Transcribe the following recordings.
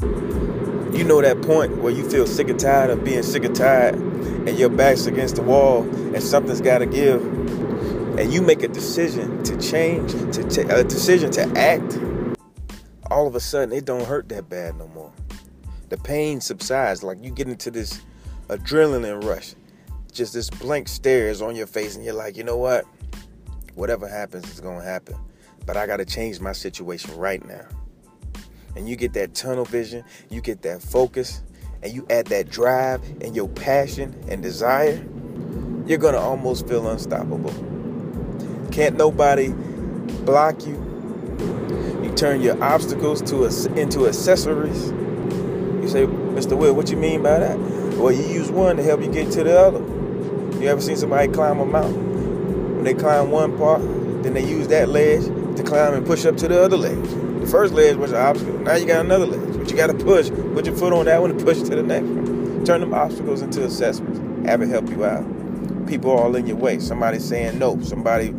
You know that point where you feel sick and tired of being sick and tired and your back's against the wall and something's got to give and you make a decision to change, to t- a decision to act, all of a sudden it don't hurt that bad no more. The pain subsides, like you get into this adrenaline rush. Just this blank stare is on your face, and you're like, you know what? Whatever happens is gonna happen. But I gotta change my situation right now. And you get that tunnel vision, you get that focus, and you add that drive and your passion and desire, you're gonna almost feel unstoppable. Can't nobody block you. You turn your obstacles to into accessories. You say, Mr. Will, what you mean by that? Well, you use one to help you get to the other. You ever seen somebody climb a mountain? When they climb one part, then they use that ledge to climb and push up to the other ledge. First ledge was an obstacle. Now you got another ledge, but you got to push. Put your foot on that one and push to the next one. Turn them obstacles into assessments. Have it help you out. People all in your way. Somebody saying no. Somebody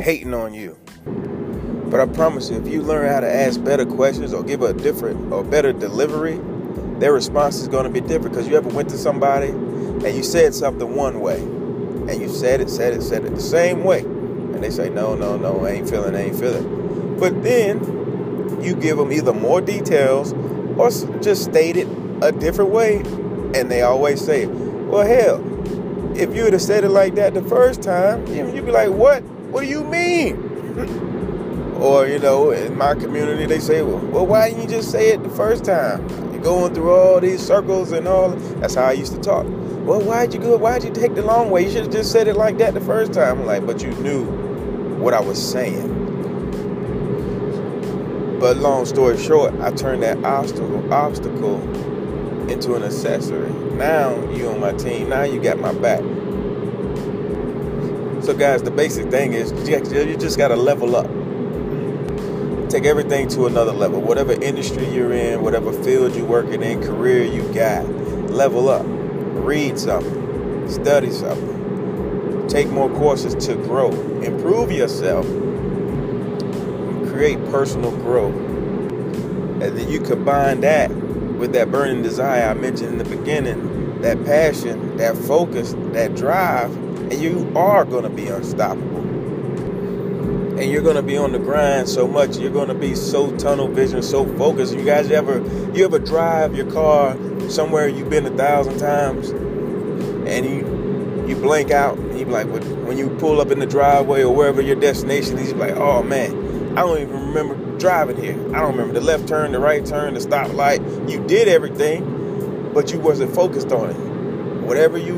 hating on you. But I promise you, if you learn how to ask better questions or give a different or better delivery, their response is going to be different. Because you ever went to somebody and you said something one way, and you said it, said it, said it the same way, and they say, no, no, no, I ain't feeling, I ain't feeling. But then you give them either more details or just state it a different way, and they always say, well, hell, if you would have said it like that the first time, you'd be like, what? What do you mean? or, you know, in my community, they say, well, well, why didn't you just say it the first time? You're going through all these circles and all. That's how I used to talk. Well, why'd you go? Why'd you take the long way? You should have just said it like that the first time. I'm like, but you knew what I was saying. But long story short, I turned that obstacle obstacle into an accessory. Now you on my team. Now you got my back. So, guys, the basic thing is you just got to level up. Take everything to another level. Whatever industry you're in, whatever field you're working in, career you got, level up. Read something, study something, take more courses to grow, improve yourself, create personal growth. And then you combine that with that burning desire I mentioned in the beginning, that passion, that focus, that drive and you are going to be unstoppable. And you're going to be on the grind so much. You're going to be so tunnel vision, so focused. You guys ever you ever drive your car somewhere you've been a thousand times, and you you blank out, and you be like, when you pull up in the driveway or wherever your destination is, you like, oh man, I don't even remember driving here. I don't remember the left turn, the right turn, the stoplight. You did everything, but you wasn't focused on it. Whatever you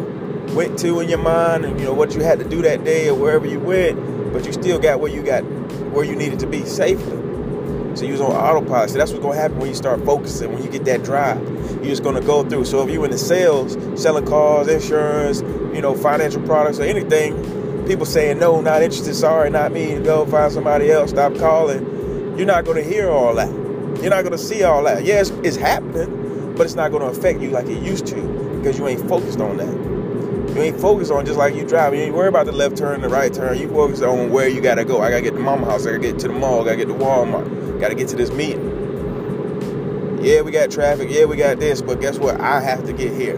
went to in your mind and you know what you had to do that day or wherever you went, but you still got where you got where you needed to be safely. So you was on autopilot. So that's what's gonna happen when you start focusing, when you get that drive. You're just gonna go through. So if you're in the sales, selling cars, insurance, you know, financial products or anything, people saying no, not interested, sorry, not me, go find somebody else, stop calling. You're not gonna hear all that. You're not gonna see all that. Yes, it's happening, but it's not gonna affect you like it used to because you ain't focused on that. You ain't focused on just like you drive. You ain't worry about the left turn, the right turn. You focus on where you gotta go. I gotta get to mama house. I gotta get to the mall. I gotta get to Walmart. Gotta get to this meeting. Yeah, we got traffic. Yeah, we got this. But guess what? I have to get here.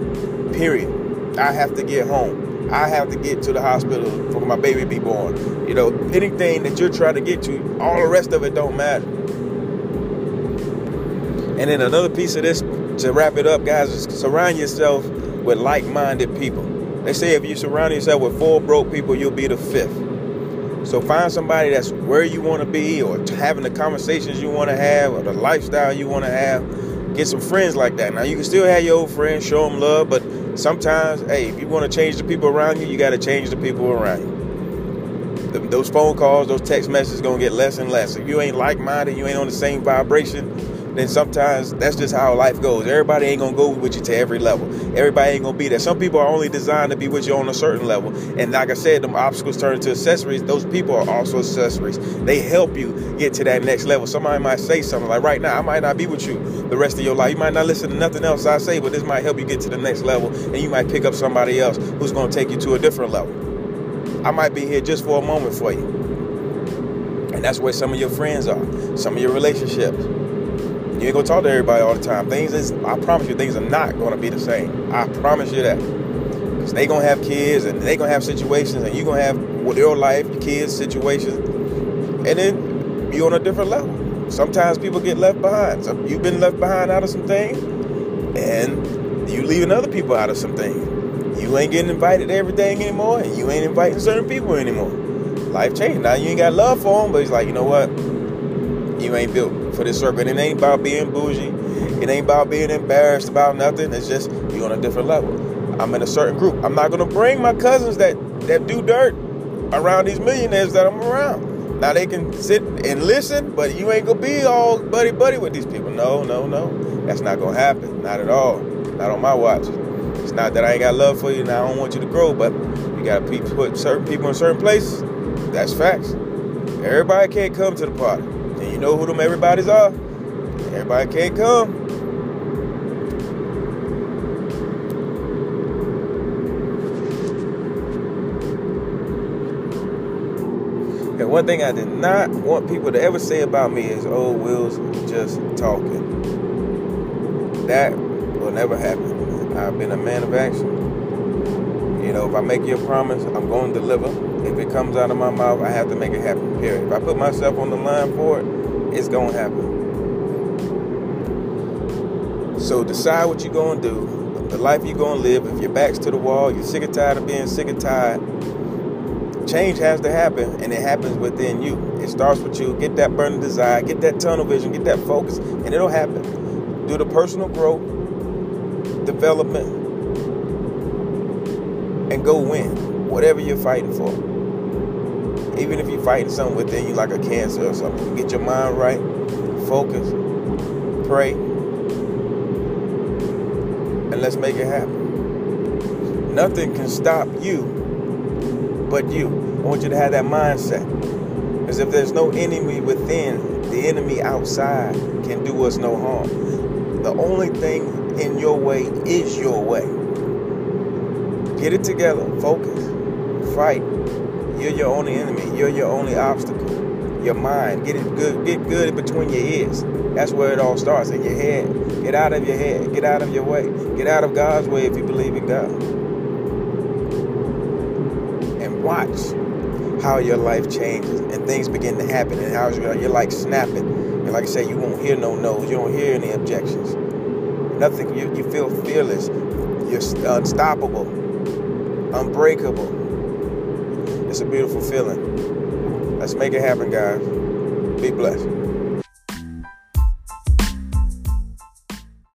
Period. I have to get home. I have to get to the hospital for my baby to be born. You know, anything that you're trying to get to, all the rest of it don't matter. And then another piece of this to wrap it up, guys, is surround yourself with like-minded people. They say if you surround yourself with four broke people, you'll be the fifth. So find somebody that's where you want to be or having the conversations you want to have or the lifestyle you want to have. Get some friends like that. Now you can still have your old friends, show them love, but sometimes, hey, if you want to change the people around you, you got to change the people around you. those phone calls, those text messages gonna get less and less. If you ain't like-minded, you ain't on the same vibration, then sometimes that's just how life goes. Everybody ain't gonna go with you to every level. Everybody ain't gonna be there. Some people are only designed to be with you on a certain level. And like I said, them obstacles turn into accessories. Those people are also accessories. They help you get to that next level. Somebody might say something like right now, I might not be with you the rest of your life. You might not listen to nothing else I say, but this might help you get to the next level. And you might pick up somebody else who's gonna take you to a different level. I might be here just for a moment for you. And that's where some of your friends are, some of your relationships. You ain't gonna talk to everybody all the time. Things is, I promise you, things are not gonna be the same. I promise you that. Cause they gonna have kids and they gonna have situations, and you gonna have with your life, your kids, situations, and then you on a different level. Sometimes people get left behind. So you've been left behind out of some things, and you leaving other people out of some things. You ain't getting invited to everything anymore, and you ain't inviting certain people anymore. Life changed. Now you ain't got love for them, but it's like, you know what? You ain't built for this circle. And it ain't about being bougie. It ain't about being embarrassed about nothing. It's just you're on a different level. I'm in a certain group. I'm not gonna bring my cousins that that do dirt around these millionaires that I'm around. Now they can sit and listen, but you ain't gonna be all buddy buddy with these people. No, no, no. That's not gonna happen. Not at all. Not on my watch. It's not that I ain't got love for you and I don't want you to grow, but you gotta put certain people in certain places. That's facts. Everybody can't come to the party. And you know who them everybody's are? Everybody can't come. And one thing I did not want people to ever say about me is, oh, Will's just talking. That will never happen. I've been a man of action. You know, if I make you a promise, I'm going to deliver. Comes out of my mouth, I have to make it happen, period. If I put myself on the line for it, it's to happen. So decide what you're to do, the life you're to live. If your back's to the wall, you're sick and tired of being sick and tired, change has to happen, and it happens within you. It starts with you. Get that burning desire, get that tunnel vision, get that focus, and it'll happen. Do the personal growth, development, and go win whatever you're fighting for. Even if you're fighting something within you like a cancer or something, get your mind right, focus, pray, and let's make it happen. Nothing can stop you but you. I want you to have that mindset. As if there's no enemy within, the enemy outside can do us no harm. The only thing in your way is your way. Get it together, focus, fight. You're your only enemy. You're your only obstacle. Your mind. Get it good. Get good between your ears. That's where it all starts. In your head. Get out of your head. Get out of your way. Get out of God's way if you believe in God. And watch how your life changes and things begin to happen and how you're like snapping. And like I said, you won't hear no no's. You don't hear any objections. Nothing. You, you feel fearless. You're unstoppable. Unbreakable it's a beautiful feeling. Let's make it happen, guys. Be blessed.